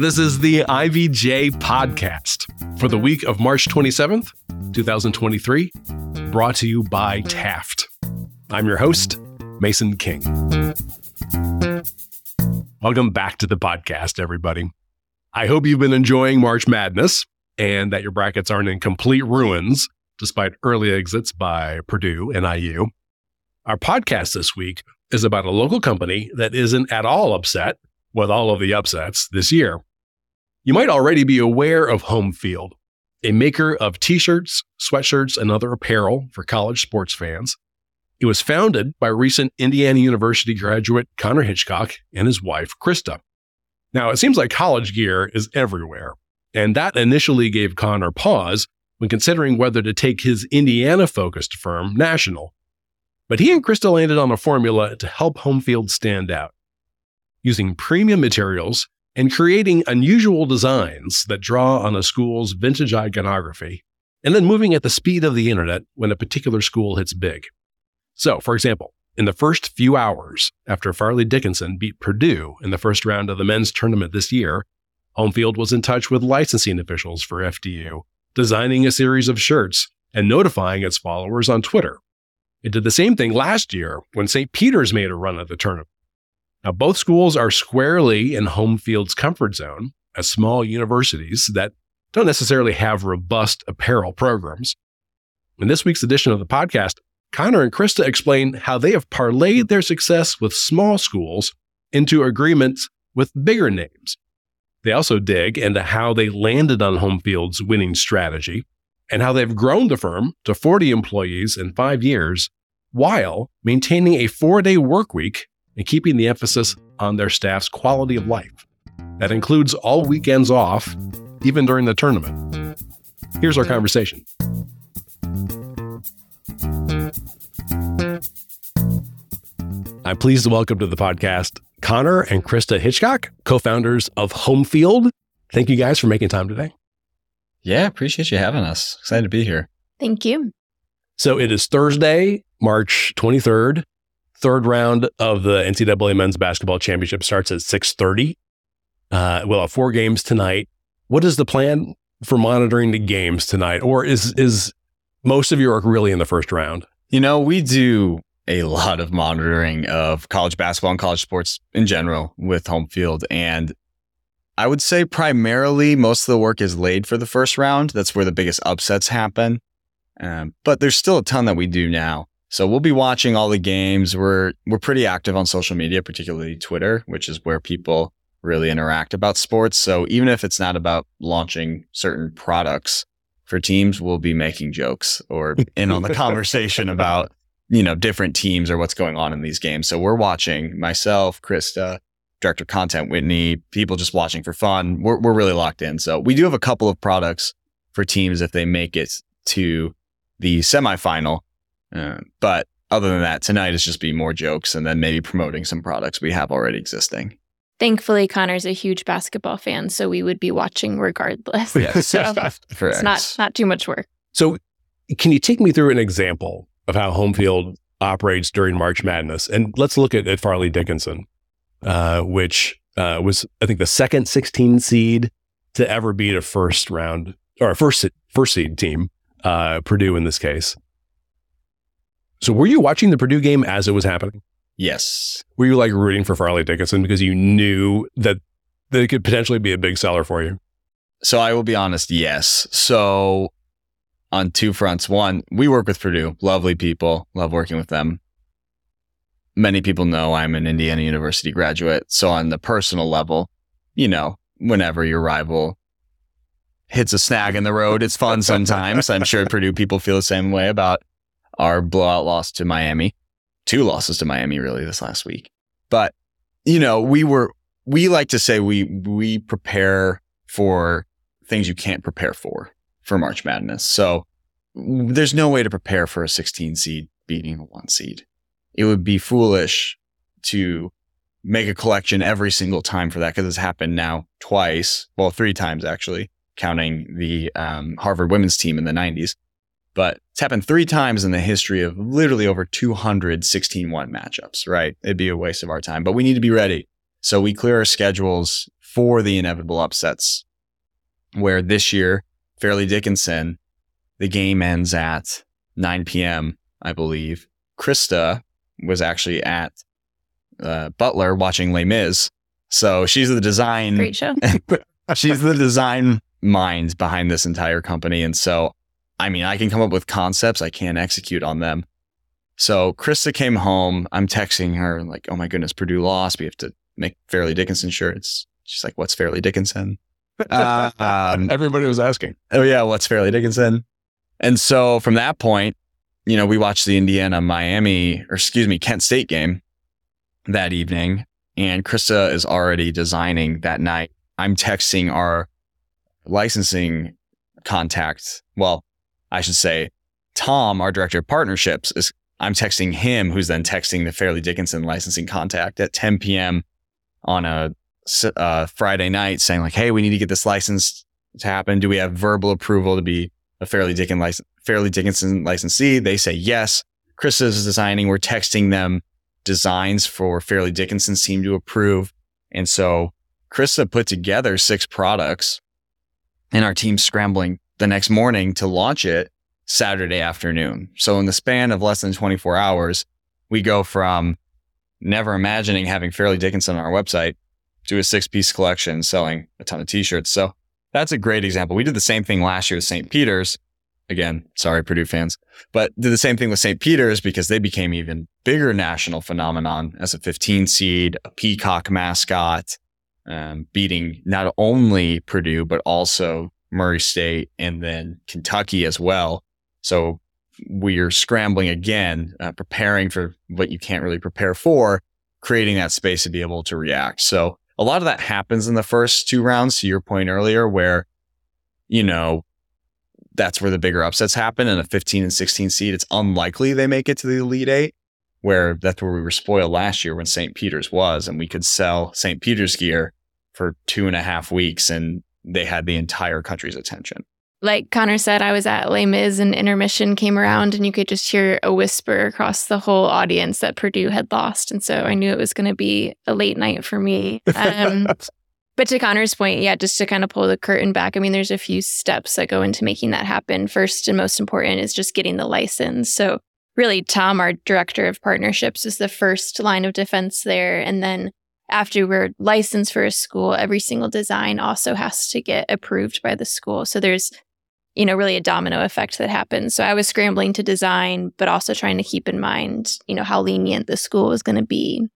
This is the IBJ podcast for the week of March 27th, 2023, brought to you by Taft. I'm your host, Mason King. Welcome back to the podcast, everybody. I hope you've been enjoying March Madness and that your brackets aren't in complete ruins despite early exits by Purdue and IU. Our podcast this week is about a local company that isn't at all upset with all of the upsets this year. You might already be aware of Homefield, a maker of t shirts, sweatshirts, and other apparel for college sports fans. It was founded by recent Indiana University graduate Connor Hitchcock and his wife, Christa. Now, it seems like college gear is everywhere, and that initially gave Connor pause when considering whether to take his Indiana focused firm national. But he and Christa landed on a formula to help Homefield stand out. Using premium materials and creating unusual designs that draw on a school's vintage iconography, and then moving at the speed of the internet when a particular school hits big. So, for example, in the first few hours after Fairleigh Dickinson beat Purdue in the first round of the men's tournament this year, Homefield was in touch with licensing officials for FDU, designing a series of shirts and notifying its followers on Twitter. It did the same thing last year when St. Peter's made a run at the tournament. Now, both schools are squarely in Homefield's comfort zone as small universities that don't necessarily have robust apparel programs. In this week's edition of the podcast, Connor and Christa explain how they have parlayed their success with small schools into agreements with bigger names. They also dig into how they landed on Homefield's winning strategy and how they've grown the firm to 40 employees in five years while maintaining a four day work week and keeping the emphasis on their staff's quality of life. That includes all weekends off, even during the tournament. Here's our conversation. I'm pleased to welcome to the podcast Connor and Christa Hitchcock, co founders of Homefield. Thank you guys for making time today. Yeah, appreciate you having us. Excited to be here. Thank you. So it is Thursday, March 23rd. Third round of the NCAA Men's Basketball Championship starts at 6:30. Uh, we'll have four games tonight. What is the plan for monitoring the games tonight, or is is most of your work really in the first round? You know, we do a lot of monitoring of college basketball and college sports in general with Homefield, and I would say primarily most of the work is laid for the first round. That's where the biggest upsets happen. Um, but there's still a ton that we do now. So we'll be watching all the games. We're we're pretty active on social media, particularly Twitter, which is where people really interact about sports. So even if it's not about launching certain products for teams, we'll be making jokes or in on the conversation about, you know, different teams or what's going on in these games. So we're watching myself, Christa, director of content, Whitney, people just watching for fun. We're, we're really locked in. So we do have a couple of products for teams if they make it to the semifinal. Uh, but other than that, tonight is just be more jokes and then maybe promoting some products we have already existing. Thankfully, Connor's a huge basketball fan, so we would be watching regardless. Yes, so it's not not too much work. So, can you take me through an example of how Homefield operates during March Madness? And let's look at, at Fairleigh Dickinson, uh, which uh, was I think the second 16 seed to ever beat a first round or a first first seed team uh, Purdue in this case. So were you watching the Purdue game as it was happening? Yes. Were you like rooting for Fairleigh Dickinson because you knew that they could potentially be a big seller for you? So I will be honest, yes. So on two fronts. One, we work with Purdue, lovely people, love working with them. Many people know I'm an Indiana University graduate. So on the personal level, you know, whenever your rival hits a snag in the road. It's fun sometimes. I'm sure Purdue people feel the same way about our blowout loss to Miami. Two losses to Miami really this last week. But, you know, we were we like to say we we prepare for things you can't prepare for for March Madness. So there's no way to prepare for a 16 seed beating a one seed. It would be foolish to make a collection every single time for that because it's happened now twice, well, three times actually counting the um, Harvard women's team in the 90s. But it's happened three times in the history of literally over 200 16 1 matchups, right? It'd be a waste of our time, but we need to be ready. So we clear our schedules for the inevitable upsets. Where this year, Fairleigh Dickinson, the game ends at 9 p.m., I believe. Christa was actually at uh, Butler watching Les Mis. So she's the design Great show. she's the design mind behind this entire company. And so, I mean, I can come up with concepts, I can't execute on them. So Christa came home. I'm texting her like, "Oh my goodness, Purdue lost. We have to make Fairleigh Dickinson shirts." She's like, "What's Fairleigh Dickinson?" Uh, um, Everybody was asking. oh yeah, what's Fairleigh Dickinson? And so from that point, you know, we watched the Indiana Miami or excuse me, Kent State game that evening, and Christa is already designing that night. I'm texting our licensing contact. Well, I should say Tom, our director of partnerships, is I'm texting him, who's then texting the Fairleigh Dickinson licensing contact at 10 p.m. on a uh, Friday night, saying like, "Hey, we need to get this license to happen. Do we have verbal approval to be a Fairleigh Dickinson, Fairleigh Dickinson licensee?" They say yes. Chris is designing. We're texting them designs for Fairleigh Dickinson seem to approve, and so Christa put together six products, and our team's scrambling the next morning to launch it Saturday afternoon. So in the span of less than 24 hours, we go from never imagining having Fairleigh Dickinson on our website to a six piece collection selling a ton of t-shirts. So that's a great example. We did the same thing last year with St. Peter's. Again, sorry, Purdue fans, but did the same thing with St. Peter's because they became even bigger national phenomenon as a 15 seed, a peacock mascot, um, beating not only Purdue, but also Murray State and then Kentucky as well. So we're scrambling again, uh, preparing for what you can't really prepare for, creating that space to be able to react. So a lot of that happens in the first two rounds, to your point earlier, where, you know, that's where the bigger upsets happen. In a 15 and 16 seed, it's unlikely they make it to the Elite Eight, where that's where we were spoiled last year when St. Peter's was, and we could sell St. Peter's gear for two and a half weeks and they had the entire country's attention. Like Connor said, I was at Les Mis and intermission came around, and you could just hear a whisper across the whole audience that Purdue had lost. And so I knew it was going to be a late night for me. Um, but to Connor's point, yeah, just to kind of pull the curtain back, I mean, there's a few steps that go into making that happen. First and most important is just getting the license. So, really, Tom, our director of partnerships, is the first line of defense there. And then after we're licensed for a school, every single design also has to get approved by the school. So, there's you know, really a domino effect that happens. So I was scrambling to design, but also trying to keep in mind, you know, how lenient the school was going to be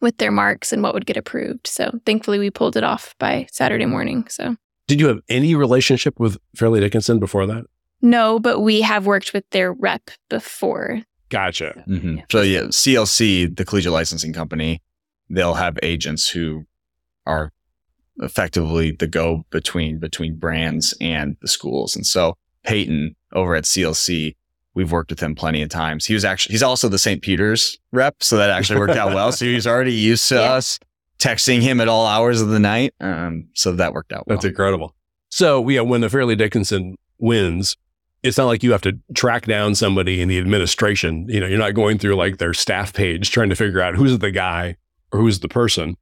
with their marks and what would get approved. So thankfully we pulled it off by Saturday morning. So Did you have any relationship with Fairleigh Dickinson before that? no, but we have worked with their rep before. Gotcha. Mm-hmm. So yeah, CLC, the collegiate licensing company, they'll have agents who are effectively the go between between brands and the schools. And so Peyton over at CLC, we've worked with him plenty of times. He was actually he's also the St. Peter's rep, so that actually worked out well. So he's already used to Yeah. us texting him at all hours of the night. Um, so that worked out well. That's incredible. So, yeah, when the Fairleigh Dickinson wins, it's not like you have to track down somebody in the administration. You know, you're not going through like their staff page trying to figure out who's the guy or who's the person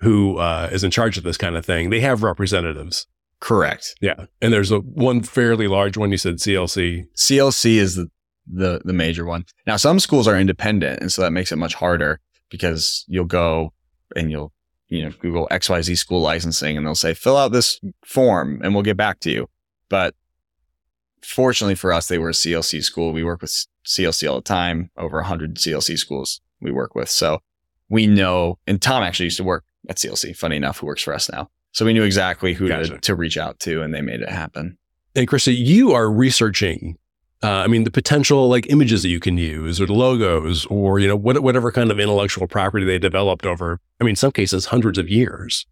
who uh, is in charge of this kind of thing. They have representatives. Correct. Yeah. And there's a one fairly large one. You said CLC. CLC is the, the the major one. Now some schools are independent, and so that makes it much harder because you'll go and you'll you know Google XYZ school licensing, and they'll say fill out this form, and we'll get back to you. But fortunately for us, they were a CLC school. We work with CLC all the time. Over hundred CLC schools we work with, so we know. And Tom actually used to work at CLC. Funny enough, who works for us now. So we knew exactly who Gotcha. to, to reach out to, and they made it happen. And Christa, you are researching. Uh, I mean, the potential like images that you can use, or the logos, or you know, what, whatever kind of intellectual property they developed over. I mean, in some cases, hundreds of years.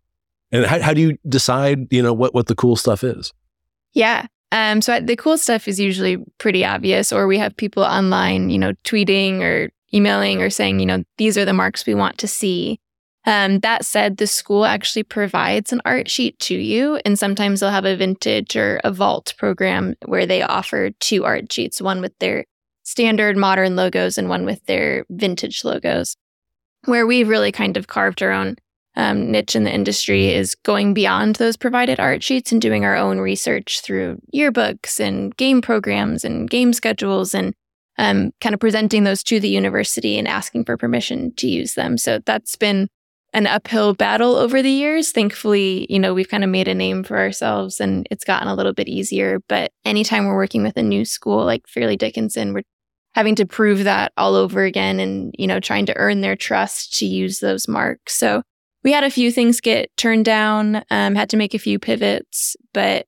And how, how do you decide, you know, what what the cool stuff is? Yeah. Um, so the cool stuff is usually pretty obvious, or we have people online, you know, tweeting or emailing or saying, you know, these are the marks we want to see. Um, that said, the school actually provides an art sheet to you, and sometimes they'll have a vintage or a vault program where they offer two art sheets, one with their standard modern logos and one with their vintage logos, where we've really kind of carved our own um, niche in the industry is going beyond those provided art sheets and doing our own research through yearbooks and game programs and game schedules and um, kind of presenting those to the university and asking for permission to use them. So that's been an uphill battle over the years. Thankfully, you know, we've kind of made a name for ourselves and it's gotten a little bit easier. But anytime we're working with a new school like Fairleigh Dickinson, we're having to prove that all over again and, you know, trying to earn their trust to use those marks. So we had a few things get turned down, um, had to make a few pivots, but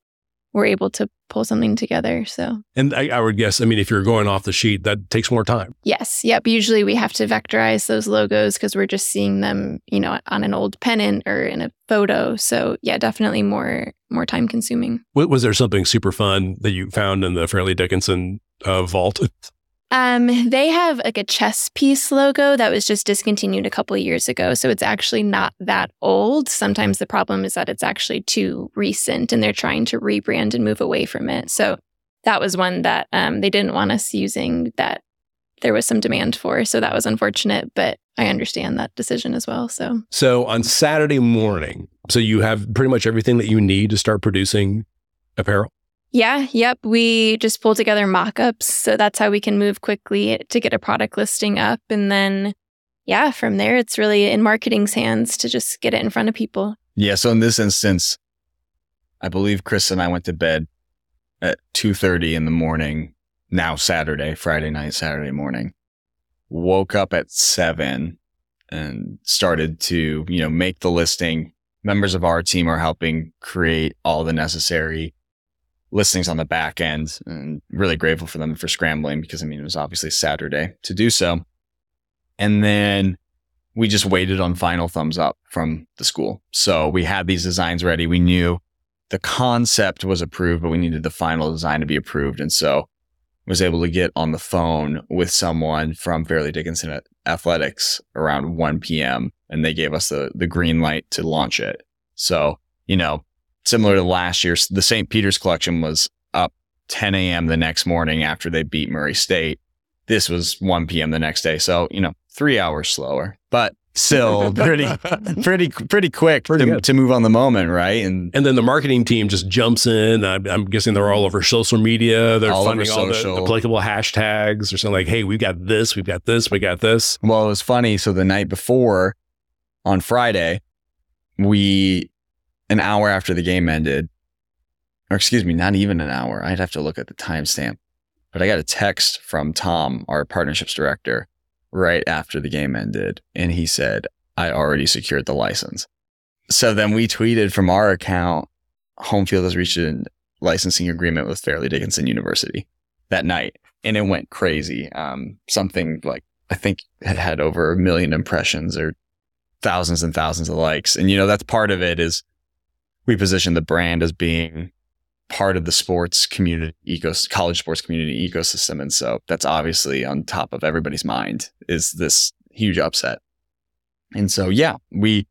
we're able to pull something together. So, and I, I, would guess, I mean, if you're going off the sheet, that takes more time. Yes. Yep. Usually we have to vectorize those logos because we're just seeing them, you know, on an old pennant or in a photo. So, yeah, definitely more more time consuming. Was there something super fun that you found in the Fairleigh Dickinson uh, vault? Um, they have like a chess piece logo that was just discontinued a couple years ago. So it's actually not that old. Sometimes the problem is that it's actually too recent and they're trying to rebrand and move away from it. So that was one that um, they didn't want us using that there was some demand for. So that was unfortunate, but I understand that decision as well. So, so on Saturday morning, so you have pretty much everything that you need to start producing apparel. Yeah, yep. We just pull together mock ups. So that's how we can move quickly to get a product listing up. And then, yeah, from there, it's really in marketing's hands to just get it in front of people. Yeah. So in this instance, I believe Chris and I went to bed at 2.30 in the morning, now Saturday, Friday night, Saturday morning. Woke up at 7 and started to, you know, make the listing. Members of our team are helping create all the necessary listings on the back end and really grateful for them for scrambling because I mean it was obviously Saturday to do so. And then we just waited on final thumbs up from the school. So we had these designs ready. We knew the concept was approved, but we needed the final design to be approved. And so was able to get on the phone with someone from Fairleigh Dickinson Athletics around 1 p.m. and they gave us the the green light to launch it. So, you know, similar to last year, the St. Peter's collection was up 10 a.m. the next morning after they beat Murray State. This was 1 p.m. the next day. So, you know, three hours slower, but still pretty, pretty, pretty quick pretty to, to, move on the moment, right? And and then the marketing team just jumps in. I'm, I'm guessing they're all over social media. They're all funding all the, the, applicable hashtags or something like, "Hey, we've got this, we've got this, we got this." Well, it was funny. So the night before, on Friday, we an hour after the game ended, or excuse me, not even an hour. I'd have to look at the timestamp. But I got a text from Tom, our partnerships director, right after the game ended. And he said, I already secured the license. So then we tweeted from our account, Homefield has reached a licensing agreement with Fairleigh Dickinson University that night. And it went crazy. Um, something like, I think it had over a million impressions or thousands and thousands of likes. And, you know, that's part of it is we position the brand as being part of the sports community ecos college sports community ecosystem. And so that's obviously on top of everybody's mind is this huge upset. And so yeah we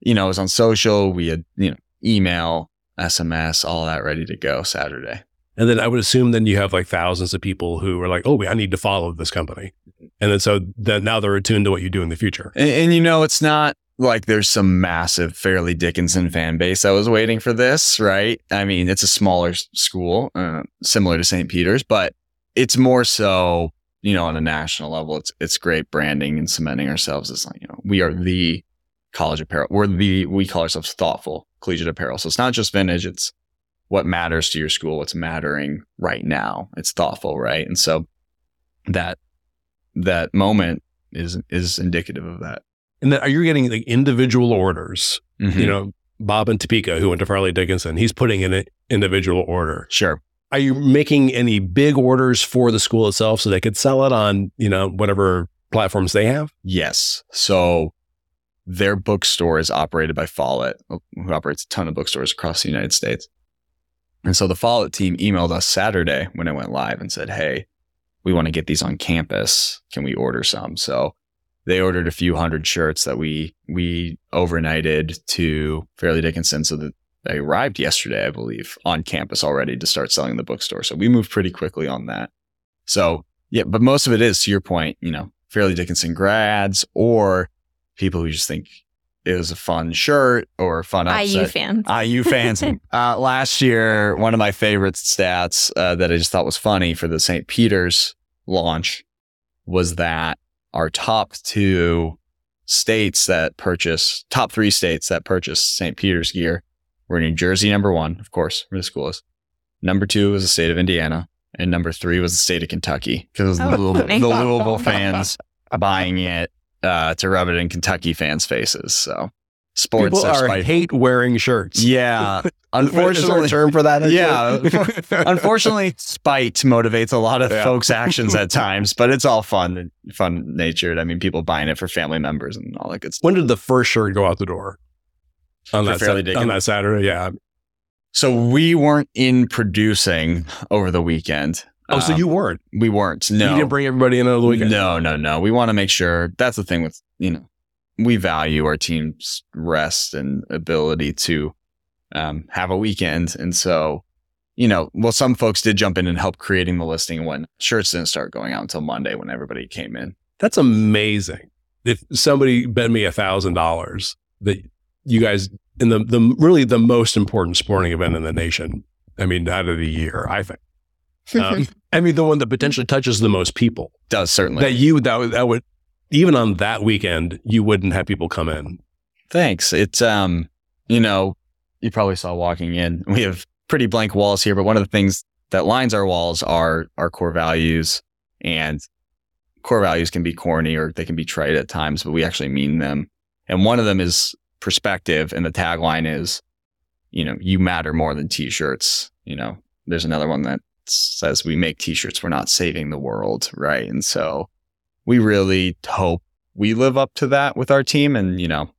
you know it was on social we had you know email sms all that ready to go saturday and then i would assume then you have like thousands of people who are like oh i need to follow this company and then so then now they're attuned to what you do in the future and, and you know it's not like there's some massive Fairleigh Dickinson fan base that was waiting for this, right? I mean, it's a smaller school, uh, similar to St. Peter's, but it's more so, you know, on a national level. It's it's great branding and cementing ourselves as like, you know, we are the college apparel. We're the we call ourselves thoughtful collegiate apparel. So it's not just vintage, it's what matters to your school, what's mattering right now. It's thoughtful, right? And so that that moment is is indicative of that. And then are you getting like individual orders? Mm-hmm. You know, Bob and Topeka, who went to Fairleigh Dickinson, he's putting in an individual order. Sure. Are you making any big orders for the school itself so they could sell it on, you know, whatever platforms they have? Yes. So their bookstore is operated by Follett, who operates a ton of bookstores across the United States. And so the Follett team emailed us Saturday when it went live and said, Hey, we want to get these on campus. Can we order some? So they ordered a few hundred shirts that we we overnighted to Fairleigh Dickinson so that they arrived yesterday, I believe, on campus already to start selling the bookstore. So we moved pretty quickly on that. So yeah, but most of it is to your point, you know, Fairleigh Dickinson grads or people who just think it was a fun shirt or a fun IU fans. IU fans. uh, last year, one of my favorite stats uh, that I just thought was funny for the St. Peter's launch was that our top two states that purchase, top three states that purchase St. Peter's gear were New Jersey, number one, of course, where the school is. Number two was the state of Indiana. And number three was the state of Kentucky because Oh, the, Louisville, the Louisville fans buying it uh, to rub it in Kentucky fans' faces. So sports People are spite- hate wearing shirts. yeah. Is there a Unfortunately, term for that? yeah. Unfortunately, spite motivates a lot of Yeah. folks' actions at times, but it's all fun, fun natured. I mean, people buying it for family members and all that good stuff. when did the first shirt go out the door? On For that, Fairleigh Sat- Dickinson? on that Saturday, yeah. So we weren't in producing over the weekend. Oh, so Um, you weren't? we weren't. No, You didn't bring everybody in on the weekend? No, no, no. We want to make sure that's the thing with, you know, we value our team's rest and ability to um, have a weekend. And so, you know, well, some folks did jump in and help creating the listing when shirts didn't start going out until Monday when everybody came in. That's amazing. If somebody bet me a thousand dollars that you guys in the the really the most important sporting event in the nation, I mean, out of the year, I think. Um, I mean, the one that potentially touches the most people. Does certainly. That you that would, that would even on that weekend, you wouldn't have people come in. Thanks. It's um, you know, you probably saw walking in. We have pretty blank walls here, but one of the things that lines our walls are our core values, and core values can be corny or they can be trite at times, but we actually mean them. And one of them is perspective, and the tagline is, you know, you matter more than t-shirts. You know, there's another one that says we make t-shirts, we're not saving the world, right? And so we really hope we live up to that with our team, and you know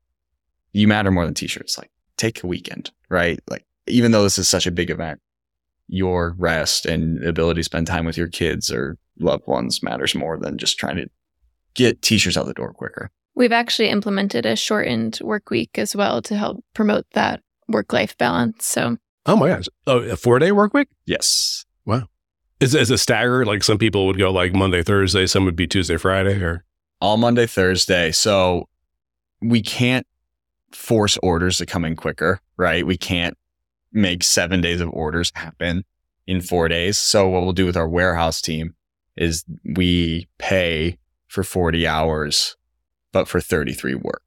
you matter more than t-shirts. Like take a weekend, right? Like even though this is such a big event, your rest and ability to spend time with your kids or loved ones matters more than just trying to get t-shirts out the door quicker. We've actually implemented a shortened work week as well to help promote that work life balance. So Oh my gosh, oh, a four day work week Yes. Is is a stagger. Like some people would go like Monday, Thursday, some would be Tuesday, Friday, or All Monday, Thursday. So we can't force orders to come in quicker, right? We can't make seven days of orders happen in four days. So what we'll do with our warehouse team is we pay for 40 hours, but for 33 work,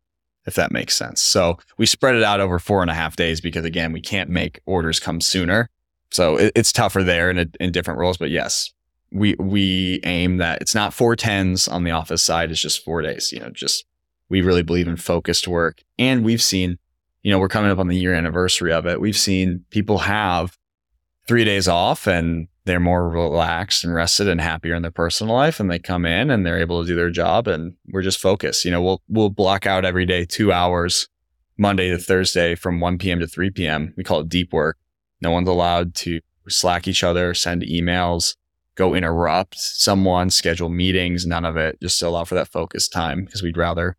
if that makes sense. So we spread it out over four and a half days because again, we can't make orders come sooner. So it, it's tougher there in, a, in different roles, but yes, we, we aim that it's not four tens on the office side. It's just four days, you know, just, we really believe in focused work. And we've seen, you know, we're coming up on the year anniversary of it. We've seen people have three days off and they're more relaxed and rested and happier in their personal life and they come in and they're able to do their job and we're just focused. You know, we'll we'll block out every day two hours Monday to Thursday from 1 p.m. to 3 p.m. We call it deep work. No one's allowed to slack each other, send emails, go interrupt someone, schedule meetings, none of it, just to allow for that focused time because we'd rather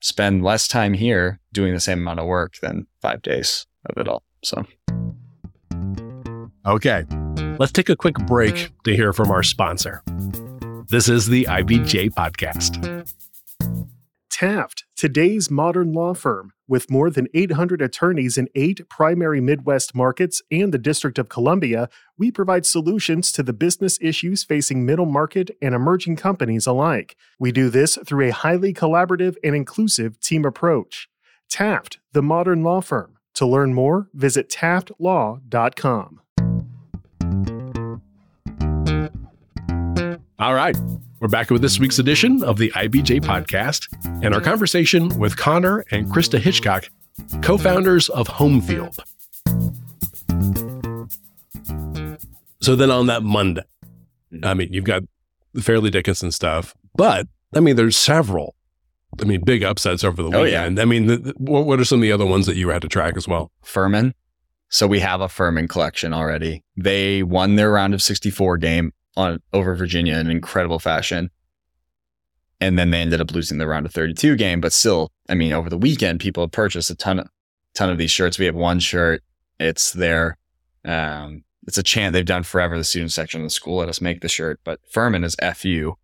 spend less time here doing the same amount of work than five days of it all. So Okay, let's take a quick break to hear from our sponsor. This is the IBJ podcast. Taft, today's modern law firm. With more than 800 attorneys in eight primary Midwest markets and the District of Columbia, we provide solutions to the business issues facing middle market and emerging companies alike. We do this through a highly collaborative and inclusive team approach. Taft, the modern law firm. To learn more, visit taftlaw.com. All right, we're back with this week's edition of the IBJ podcast and our conversation with Connor and Christa Hitchcock, co founders of Homefield. So then on that Monday, I mean, you've got the Fairleigh Dickinson stuff, but I mean, there's several. I mean, big upsets over the Oh, yeah. weekend. I mean, the, the- what, what are some of the other ones that you had to track as well? Furman. So we have a Furman collection already. They won their round of 64 game on over Virginia in incredible fashion. And then they ended up losing the round of 32 game, but still, I mean, over the weekend, people have purchased a ton of ton of these shirts. We have one shirt. It's their um it's a chant they've done forever. The student section of the school let us make the shirt, but Furman is FU.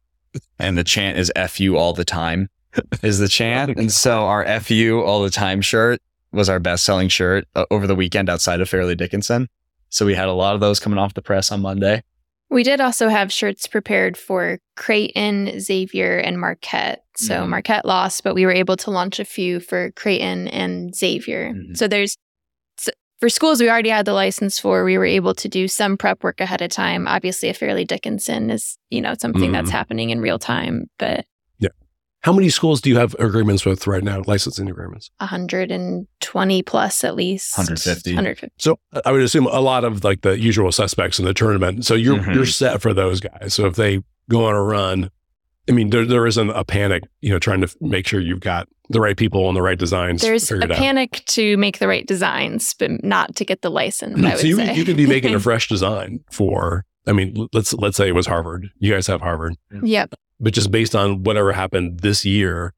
And the chant is FU all the time. is the chant. And so our FU all the time shirt was our best selling shirt uh, over the weekend outside of Fairleigh Dickinson. So we had a lot of those coming off the press on Monday. We did also have shirts prepared for Creighton, Xavier, and Marquette. So Mhm. Marquette lost, but we were able to launch a few for Creighton and Xavier. Mhm. So there's for schools we already had the license for, we were able to do some prep work ahead of time. Obviously, a Fairleigh Dickinson is, you know, something that's Mhm. happening in real time, but How many schools do you have agreements with right now, licensing agreements? 120 plus at least. 150. 150. So uh, I would assume a lot of like the usual suspects in the tournament. So you're Mhm. you're set for those guys. So if they go on a run, I mean, there there isn't a panic, you know, trying to make sure you've got the right people and the right designs. There's a figured out. panic to make the right designs, but not to get the license. I would so you, say. you could be making a fresh design for. I mean, let's let's say it was Harvard. You guys have Harvard, yep. But just based on whatever happened this year,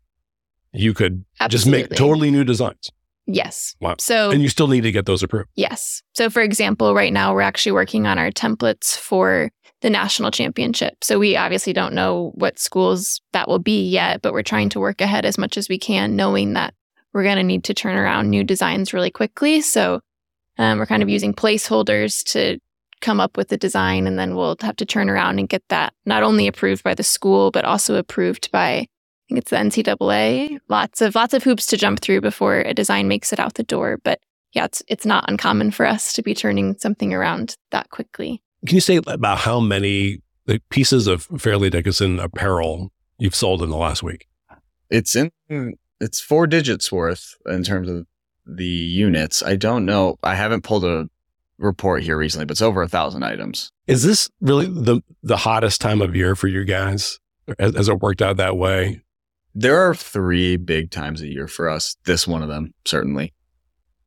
you could just make totally new designs, Yes. Wow. So and you still need to get those approved. Yes. So, for example, right now we're actually working on our templates for the national championship. So, we obviously don't know what schools that will be yet, but we're trying to work ahead as much as we can, knowing that we're going to need to turn around new designs really quickly. So, um, we're kind of using placeholders to come up with the design, and then we'll have to turn around and get that not only approved by the school, but also approved by. I think it's the NCAA. Lots of lots of hoops to jump through before a design makes it out the door. But yeah, it's it's not uncommon for us to be turning something around that quickly. Can you say about how many like, pieces of Fairleigh Dickinson apparel you've sold in the last week? It's in it's four digits worth in terms of the units. I don't know. I haven't pulled a report here recently, but it's over a thousand items. Is this really the the hottest time of year for you guys? Has, has it worked out that way? There are three big times a year for us. This one of them, certainly.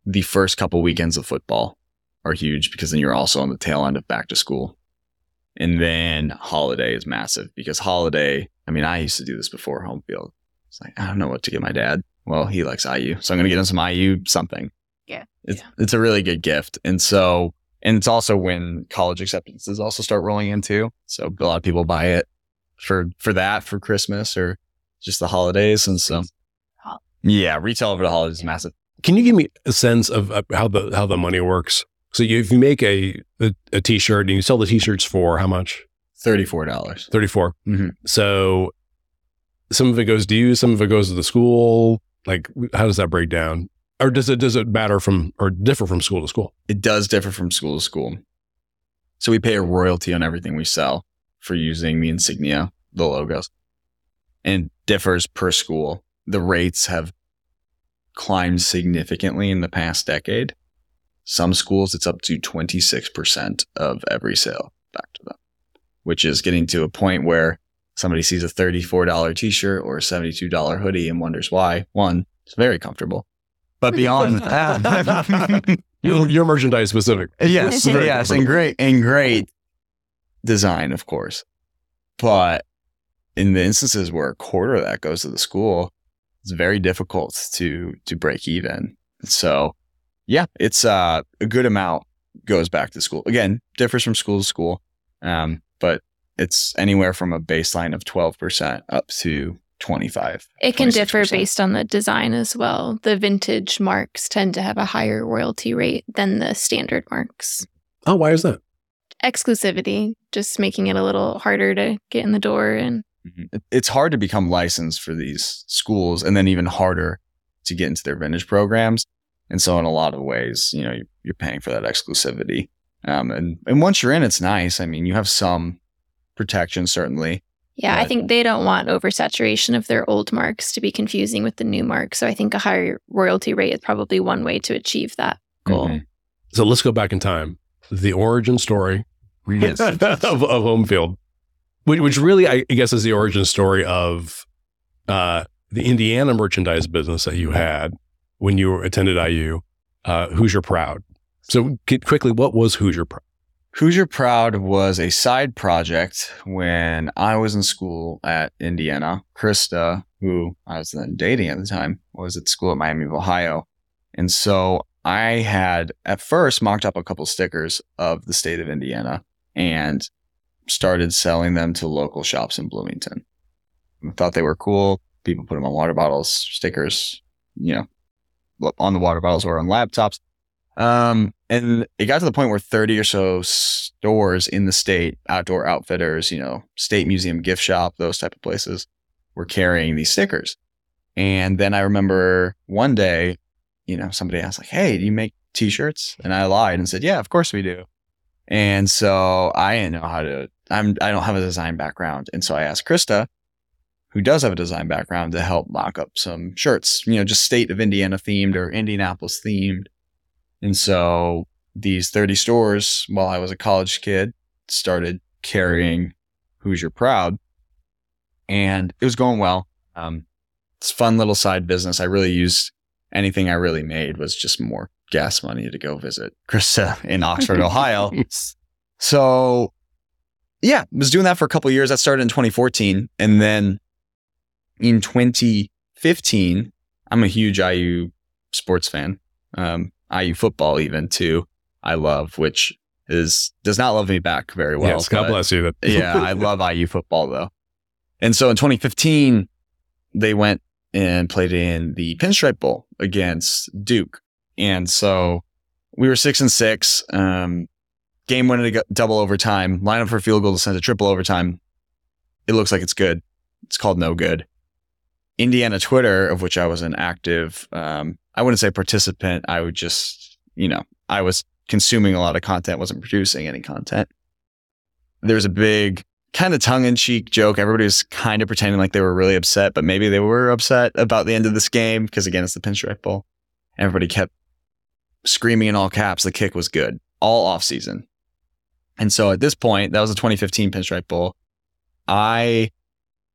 The first couple weekends of football are huge because then you're also on the tail end of back to school. And then holiday is massive because holiday, I mean, I used to do this before Homefield. It's like, I don't know what to get my dad. Well, he likes IU. So I'm going to get him some IU something. Yeah. It's, Yeah. it's a really good gift. And so, and it's also when college acceptances also start rolling in too. So a lot of people buy it for, for that, for Christmas or just the holidays. And so, yeah, retail over the holidays is massive. Can you give me a sense of uh, how the how the money works? So you, if you make a, a a t-shirt and you sell the t-shirts for how much? $34. Thirty Mhm. So some of it goes to you, some of it goes to the school. Like how does that break down? Or does it does it matter from or differ from school to school? It does differ from school to school. So we pay a royalty on everything we sell for using the insignia, the logos, and differs per school. The rates have climbed significantly in the past decade. Some schools, it's up to 26% of every sale back to them, which is getting to a point where somebody sees a $34 t shirt or a $72 hoodie and wonders why. One, it's very comfortable. But beyond that, Your, your merchandise specific. Yes, Very yes, and great and great design, of course. But in the instances where a quarter of that goes to the school, it's very difficult to to break even. So, yeah, it's uh, a good amount goes back to school. Again, differs from school to school, um, but it's anywhere from a baseline of twelve percent up to twenty five. It can differ 26%. based on the design as well. The vintage marks tend to have a higher royalty rate than the standard marks. Oh, why is that? Exclusivity, just making it a little harder to get in the door and It- It's hard to become licensed for these schools and then even harder to get into their vintage programs. And so in a lot of ways, you know, you're, you're paying for that exclusivity. Um, and, and once you're in, it's nice. I mean, you have some protection, certainly. Yeah, I think they don't want oversaturation of their old marks to be confusing with the new marks. So I think a higher royalty rate is probably one way to achieve that goal. Mhm. So let's go back in time. The origin story Yes. of, of Homefield, which, which really, I guess, is the origin story of uh, the Indiana merchandise business that you had when you attended IU. Uh, Hoosier Proud. So, get quickly, what was Hoosier Proud? Hoosier Proud was a side project when I was in school at Indiana. Christa, who I was then dating at the time, was at school at Miami of Ohio. And so I had at first mocked up a couple stickers of the state of Indiana and started selling them to local shops in Bloomington. I thought they were cool. People put them on water bottles, stickers, you know, on the water bottles or on laptops. Um, and it got to the point where 30 or so stores in the state, outdoor outfitters, you know, state museum gift shop, those type of places were carrying these stickers. And then I remember one day, you know, somebody asked like, Hey, do you make t-shirts? And I lied and said, yeah, of course we do. And so I didn't know how to, I'm, I don't have a design background. And so I asked Christa, who does have a design background to help mock up some shirts, you know, just state of Indiana themed or Indianapolis themed. And so these 30 stores, while I was a college kid, started carrying Hoosier Proud. And it was going well. Um, it's fun little side business. I really used anything I really made was just more gas money to go visit Christa in Oxford, Ohio. So yeah, was doing that for a couple years. That started in 2014. And then in 2015, I'm a huge IU sports fan. Um, IU football even too. I love, which is does not love me back very well. Yes, God bless you. yeah, I love IU football though. And so in 2015, they went and played in the Pinstripe Bowl against Duke. And so we were six and six. Um, game went to double overtime. Line up for field goal to send to triple overtime. It looks like it's good. It's called no good. Indiana Twitter, of which I was an active, um, I wouldn't say participant. I would just, you know, I was consuming a lot of content, wasn't producing any content. There was a big kind of tongue in cheek joke. Everybody was kind of pretending like they were really upset, but maybe they were upset about the end of this game because again, it's the Pinstripe Bowl. Everybody kept screaming in all caps the kick was good all off season. And so at this point, that was a 2015 Pinstripe Bowl. I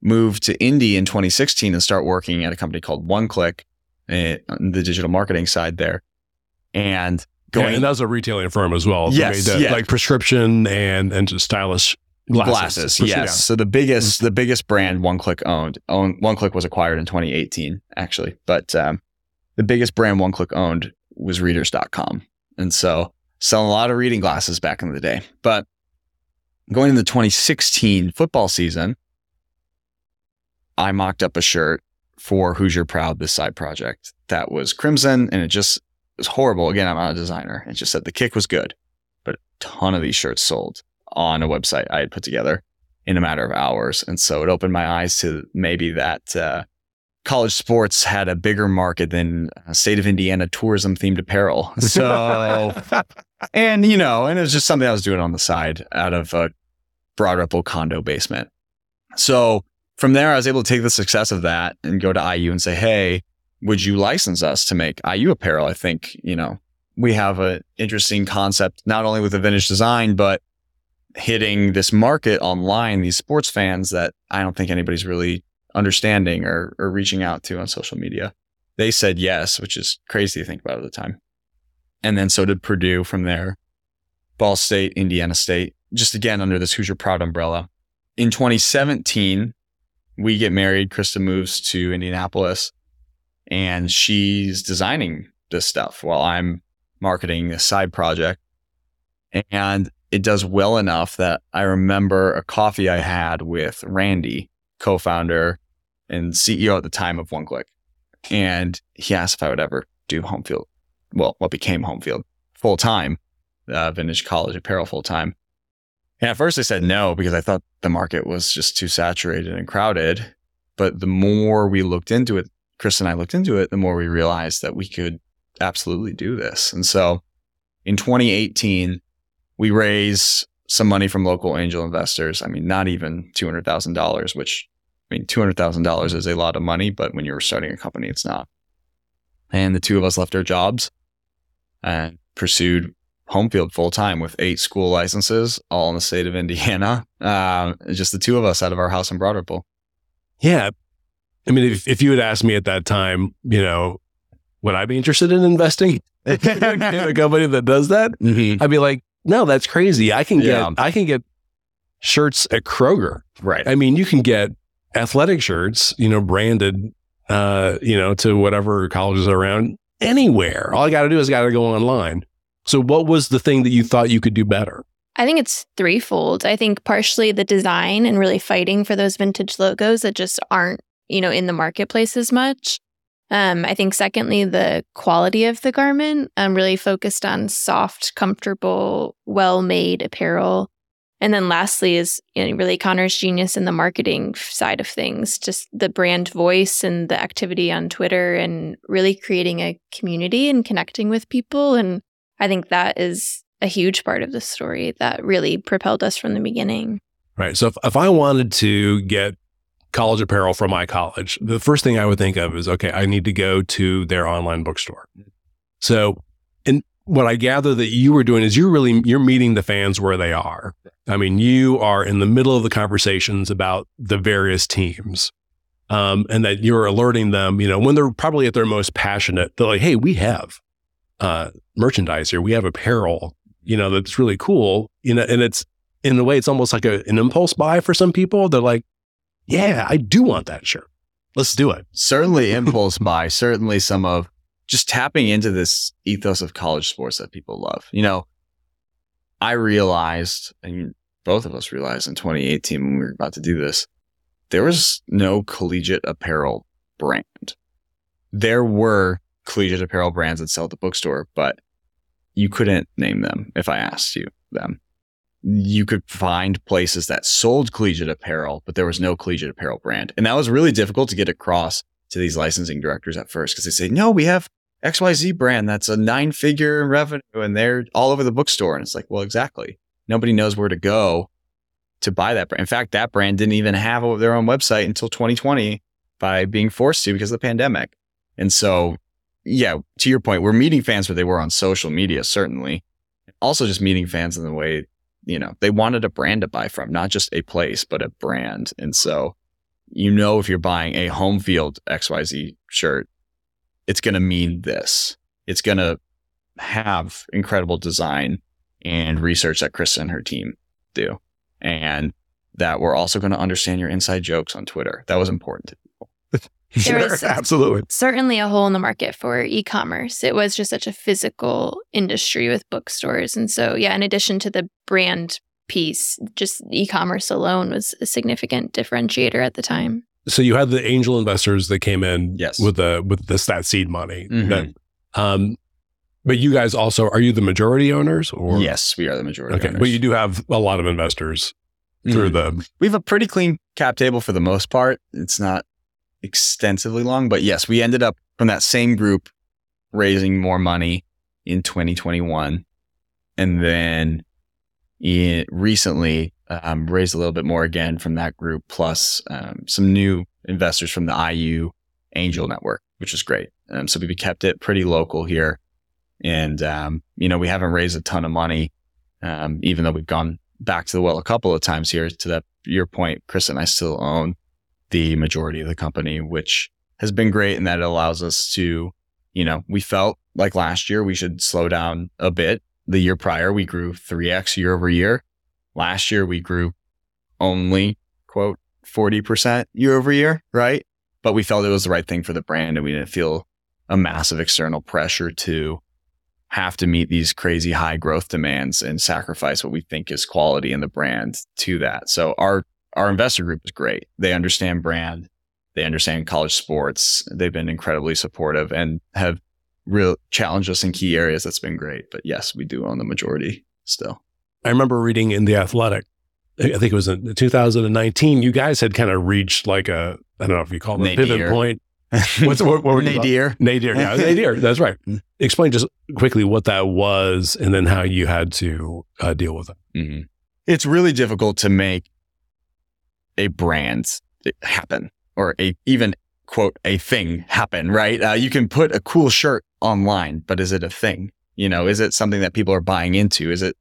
moved to Indy in 2016 and start working at a company called OneClick, uh, on the digital marketing side there. And going, yeah, and that was a retailing firm as well. Yes, that, yeah. like prescription and and just stylish glasses. glasses. Yes. So the biggest the biggest brand OneClick owned. Own OneClick was acquired in 2018 actually, but um, the biggest brand OneClick owned was readers.com. And so selling a lot of reading glasses back in the day. But going into the 2016 football season, I mocked up a shirt for Hoosier Proud, this side project that was crimson and it just was horrible. Again, I'm not a designer. It just said the kick was good, but a ton of these shirts sold on a website I had put together in a matter of hours. And so it opened my eyes to maybe that uh, college sports had a bigger market than state of Indiana tourism themed apparel. So, and you know, and it was just something I was doing on the side out of a Broad Ripple condo basement. So from there, I was able to take the success of that and go to IU and say, Hey, would you license us to make IU apparel? I think, you know, we have an interesting concept, not only with the vintage design, but hitting this market online, these sports fans that I don't think anybody's really understanding or, or reaching out to on social media. They said yes, which is crazy to think about at the time. And then so did Purdue from there, Ball State, Indiana State, just again under this Hoosier Proud umbrella. In 2017, we get married. Christa moves to Indianapolis and she's designing this stuff while I'm marketing a side project. And it does well enough that I remember a coffee I had with Randy, co founder and CEO at the time of OneClick. And he asked if I would ever do Homefield, well, what became Homefield full time, uh, vintage college apparel full time. And at first I said no because I thought the market was just too saturated and crowded. But the more we looked into it, Chris and I looked into it, the more we realized that we could absolutely do this. And so in 2018, we raised some money from local angel investors. I mean, not even $200,000, which I mean, $200,000 is a lot of money, but when you're starting a company, it's not. And the two of us left our jobs and pursued Homefield full time with eight school licenses, all in the state of Indiana. Uh, just the two of us out of our house in Broad Ripple. Yeah. I mean, if, if you had asked me at that time, you know, would I be interested in investing in a company that does that? Mm-hmm. I'd be like, no, that's crazy. I can get Yeah. I can get shirts at Kroger. Right. I mean, you can get athletic shirts, you know, branded, uh, you know, to whatever colleges are around anywhere. All I got to do is got to go online. So, what was the thing that you thought you could do better? I think it's threefold. I think partially the design and really fighting for those vintage logos that just aren't you know, in the marketplace as much. Um, I think secondly, the quality of the garment. I'm really focused on soft, comfortable, well-made apparel. And then lastly is you know, really Connor's genius in the marketing side of things, just the brand voice and the activity on Twitter and really creating a community and connecting with people. And I think that is a huge part of the story that really propelled us from the beginning. Right. So if, if I wanted to get college apparel from my college, the first thing I would think of is okay, I need to go to their online bookstore. So, and what I gather that you were doing is you're really you're meeting the fans where they are. I mean, you are in the middle of the conversations about the various teams. Um, and that you're alerting them, you know, when they're probably at their most passionate, they're like, hey, we have uh, merchandise here. We have apparel, you know, that's really cool. You know, and it's in a way, it's almost like a, an impulse buy for some people. They're like, yeah, I do want that shirt. Let's do it. Certainly impulse buy, certainly some of just tapping into this ethos of college sports that people love. You know, I realized, and both of us realized in 2018 when we were about to do this, there was no collegiate apparel brand. There were collegiate apparel brands that sell at the bookstore, but you couldn't name them if I asked you them you could find places that sold collegiate apparel, but there was no collegiate apparel brand. And that was really difficult to get across to these licensing directors at first because they say, no, we have XYZ brand that's a nine figure revenue and they're all over the bookstore. And it's like, well, exactly. Nobody knows where to go to buy that brand. In fact, that brand didn't even have their own website until 2020 by being forced to because of the pandemic. And so, yeah, to your point, we're meeting fans where they were on social media, certainly. Also, just meeting fans in the way you know, they wanted a brand to buy from, not just a place, but a brand. And so, you know, if you're buying a Homefield XYZ shirt, it's going to mean this. It's going to have incredible design and research that Christa and her team do. And that we're also going to understand your inside jokes on Twitter. That was important. There sure, absolutely. Certainly a hole in the market for e commerce. It was just such a physical industry with bookstores. And so, yeah, in addition to the brand piece, just e commerce alone was a significant differentiator at the time. So you had the angel investors that came in yes. with the with the stat seed money. Mm-hmm. That, um, but you guys also are you the majority owners or yes, we are the majority. Okay, owners. but you do have a lot of investors through mm-hmm. the. We have a pretty clean cap table for the most part. It's not extensively long, but yes, we ended up from that same group raising more money in 2021. And then it recently um, raised a little bit more again from that group, plus um, some new investors from the IU Angel Network, which is great. Um, so we kept it pretty local here. And, um, you know, we haven't raised a ton of money, um, even though we've gone back to the well a couple of times here to that, your point, Chris and I still own the majority of the company, which has been great. And that it allows us to, you know, we felt like last year we should slow down a bit. The year prior, we grew 3x year over year. Last year, we grew only, quote, 40% year over year, right? But we felt it was the right thing for the brand and we didn't feel a massive external pressure to have to meet these crazy high growth demands and sacrifice what we think is quality in the brand to that. So our our investor group is great. They understand brand, they understand college sports. They've been incredibly supportive and have real challenged us in key areas. That's been great. But yes, we do own the majority still. I remember reading in the Athletic. I think it was in 2019. You guys had kind of reached like a I don't know if you call it a pivot point. What's what, what were nadir? Nadir, yeah, nadir. That's right. Explain just quickly what that was, and then how you had to uh, deal with it. Mm-hmm. It's really difficult to make a brand happen or a even quote a thing happen, right? Uh, you can put a cool shirt online, but is it a thing? You know, is it something that people are buying into? Is it?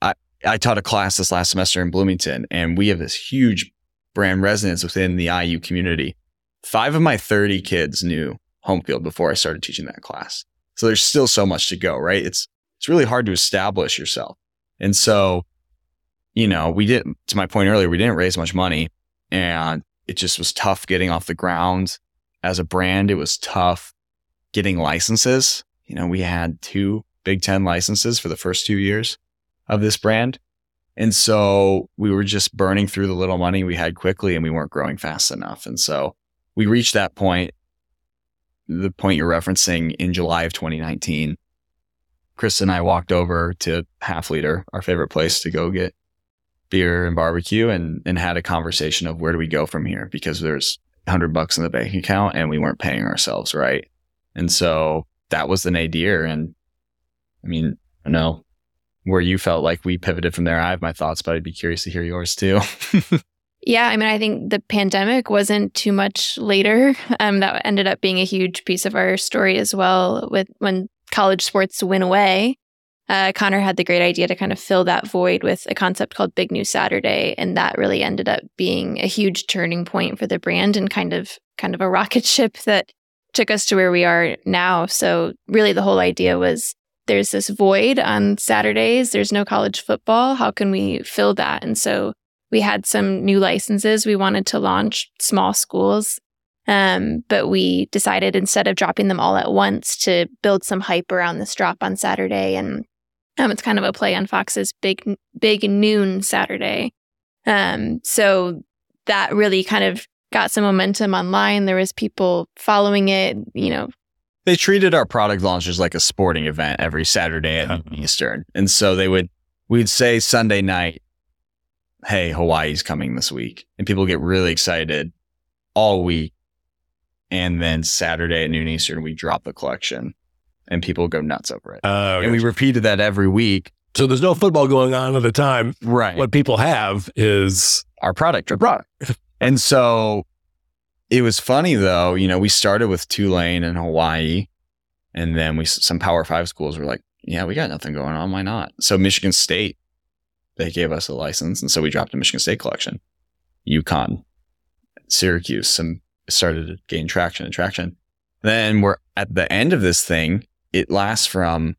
I I taught a class this last semester in Bloomington, and we have this huge brand resonance within the IU community. Five of my 30 kids knew Homefield before I started teaching that class. So there's still so much to go, right? It's it's really hard to establish yourself. And so you know, we didn't, to my point earlier, we didn't raise much money and it just was tough getting off the ground as a brand. It was tough getting licenses. You know, we had two Big Ten licenses for the first two years of this brand. And so we were just burning through the little money we had quickly and we weren't growing fast enough. And so we reached that point, the point you're referencing in July of 2019. Chris and I walked over to Half Liter, our favorite place to go get beer and barbecue, and and had a conversation of where do we go from here because there's 100 bucks in the bank account and we weren't paying ourselves right. And so that was the nadir. And I mean, I know where you felt like we pivoted from there. I have my thoughts, but I'd be curious to hear yours too. Yeah, I mean, I think the pandemic wasn't too much later. Um, that ended up being a huge piece of our story as well. With when college sports went away, uh, Connor had the great idea to kind of fill that void with a concept called Big New Saturday, and that really ended up being a huge turning point for the brand and kind of kind of a rocket ship that took us to where we are now. So really, the whole idea was there's this void on Saturdays. There's no college football. How can we fill that? And so we had some new licenses we wanted to launch small schools um, but we decided instead of dropping them all at once to build some hype around this drop on saturday and um, it's kind of a play on fox's big big noon saturday um, so that really kind of got some momentum online there was people following it you know they treated our product launches like a sporting event every saturday at Yeah. eastern and so they would we'd say sunday night hey, Hawaii's coming this week. And people get really excited all week. And then Saturday at noon Eastern, we drop the collection and people go nuts over it. Uh, and we repeated that every week. so there's no football going on at the time. Right. What people have is our product drip. and so it was funny though, you know, we started with Tulane and Hawaii. And then we, some Power Five schools were like, yeah, we got nothing going on. Why not? So Michigan State, they gave us a license. And so we dropped a Michigan State collection. UConn, Syracuse, some started to gain traction and traction. Then we're at the end of this thing. It lasts from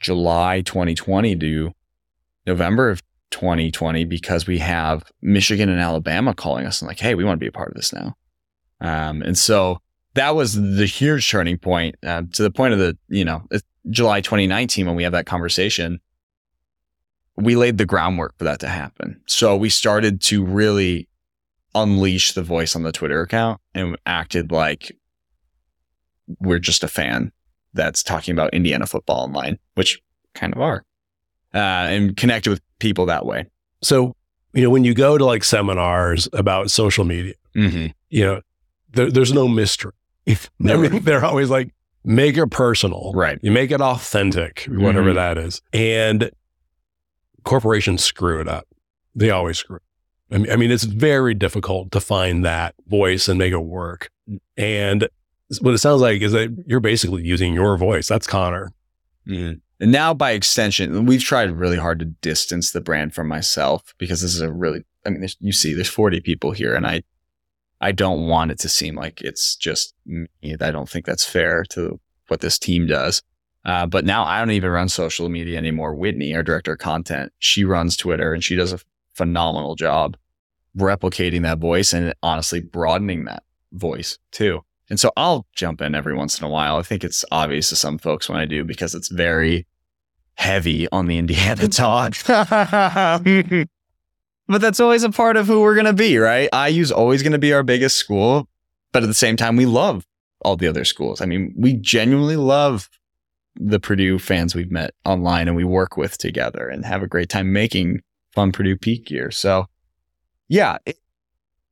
July 2020 to November of 2020 because we have Michigan and Alabama calling us and like, hey, we want to be a part of this now. Um, and so that was the huge turning point uh, to the point of the, you know, July 2019 when we have that conversation. We laid the groundwork for that to happen. So we started to really unleash the voice on the Twitter account and acted like we're just a fan that's talking about Indiana football online, which kind of are, uh, and connected with people that way. so you know when you go to like seminars about social media, Mm-hmm. you know there, there's no mystery. They're always like make it personal, Right. You make it authentic, whatever Mhm. that is, and corporations screw it up. They always screw. It. I mean, I mean, it's very difficult to find that voice and make it work. And what it sounds like is that you're basically using your voice. That's Connor. And now, by extension, we've tried really hard to distance the brand from myself because this is a really, I mean, you see, there's 40 people here, and I, I don't want it to seem like it's just me. I don't think that's fair to what this team does. Uh, but now I don't even run social media anymore. Whitney, our director of content, she runs Twitter and she does a phenomenal job replicating that voice and honestly broadening that voice too. And so I'll jump in every once in a while. I think it's obvious to some folks when I do because it's very heavy on the Indiana talk. but that's always a part of who we're going to be, right? IU's always going to be our biggest school, but at the same time, we love all the other schools. I mean, we genuinely love the Purdue fans we've met online and we work with together and have a great time making fun Purdue Pete gear. So, yeah, it,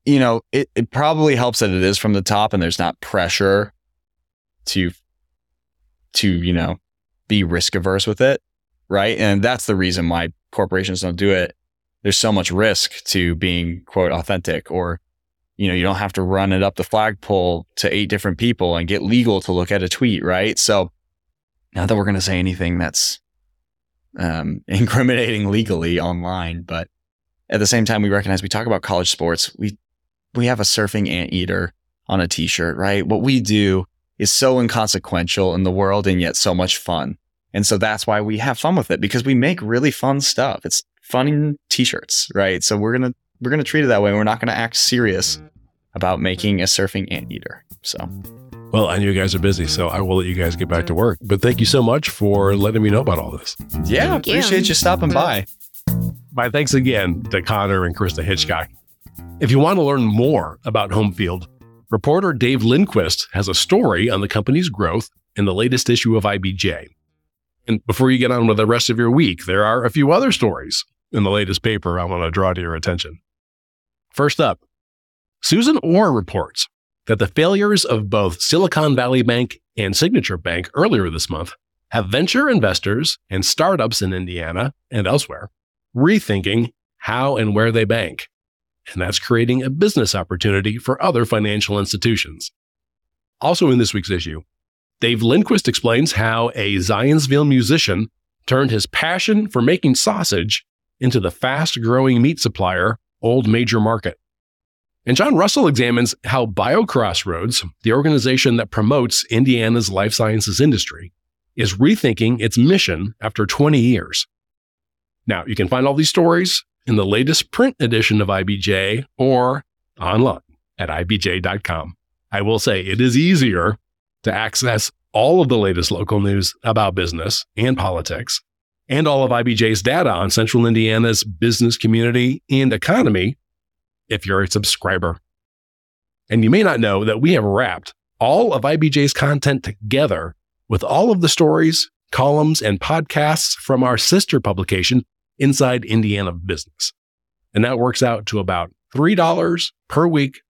you know, it, it probably helps that it is from the top and there's not pressure to, to, you know, be risk averse with it. Right. And that's the reason why corporations don't do it. There's so much risk to being quote authentic or, you know, you don't have to run it up the flagpole to eight different people and get legal to look at a tweet. Right. So not that we're going to say anything that's um, incriminating legally online, but at the same time, we recognize we talk about college sports. We we have a surfing anteater on a t-shirt, right? What we do is so inconsequential in the world and yet so much fun. And so that's why we have fun with it because we make really fun stuff. It's fun t-shirts, right? So we're going to we're going to treat it that way. We're not going to act serious about making a surfing anteater. So, Well, I know you guys are busy, so I will let you guys get back to work. But thank you so much for letting me know about all this. yeah, Thank you. appreciate you stopping by. My thanks again to Connor and Christa Hitchcock. If you want to learn more about Homefield, reporter Dave Lindquist has a story on the company's growth in the latest issue of IBJ. And before you get on with the rest of your week, there are a few other stories in the latest paper I want to draw to your attention. First up, Susan Orr reports that the failures of both Silicon Valley Bank and Signature Bank earlier this month have venture investors and startups in Indiana and elsewhere rethinking how and where they bank. And that's creating a business opportunity for other financial institutions. Also, in this week's issue, Dave Lindquist explains how a Zionsville musician turned his passion for making sausage into the fast growing meat supplier, Old Major Market. And John Russell examines how BioCrossroads, the organization that promotes Indiana's life sciences industry, is rethinking its mission after 20 years. Now, you can find all these stories in the latest print edition of IBJ or online at ibj.com. I will say it is easier to access all of the latest local news about business and politics and all of IBJ's data on Central Indiana's business community and economy if you're a subscriber. And you may not know that we have wrapped all of IBJ's content together with all of the stories, columns, and podcasts from our sister publication, Inside Indiana Business. And that works out to about $3 per week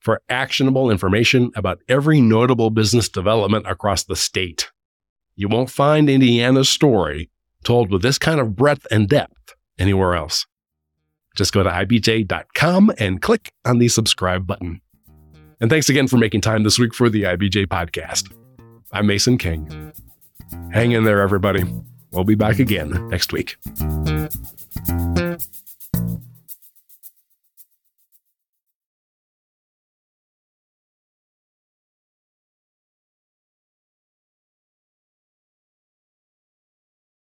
for actionable information about every notable business development across the state. You won't find Indiana's story told with this kind of breadth and depth anywhere else. Just go to ibj.com and click on the subscribe button. And thanks again for making time this week for the IBJ podcast. I'm Mason King. Hang in there, everybody. We'll be back again next week.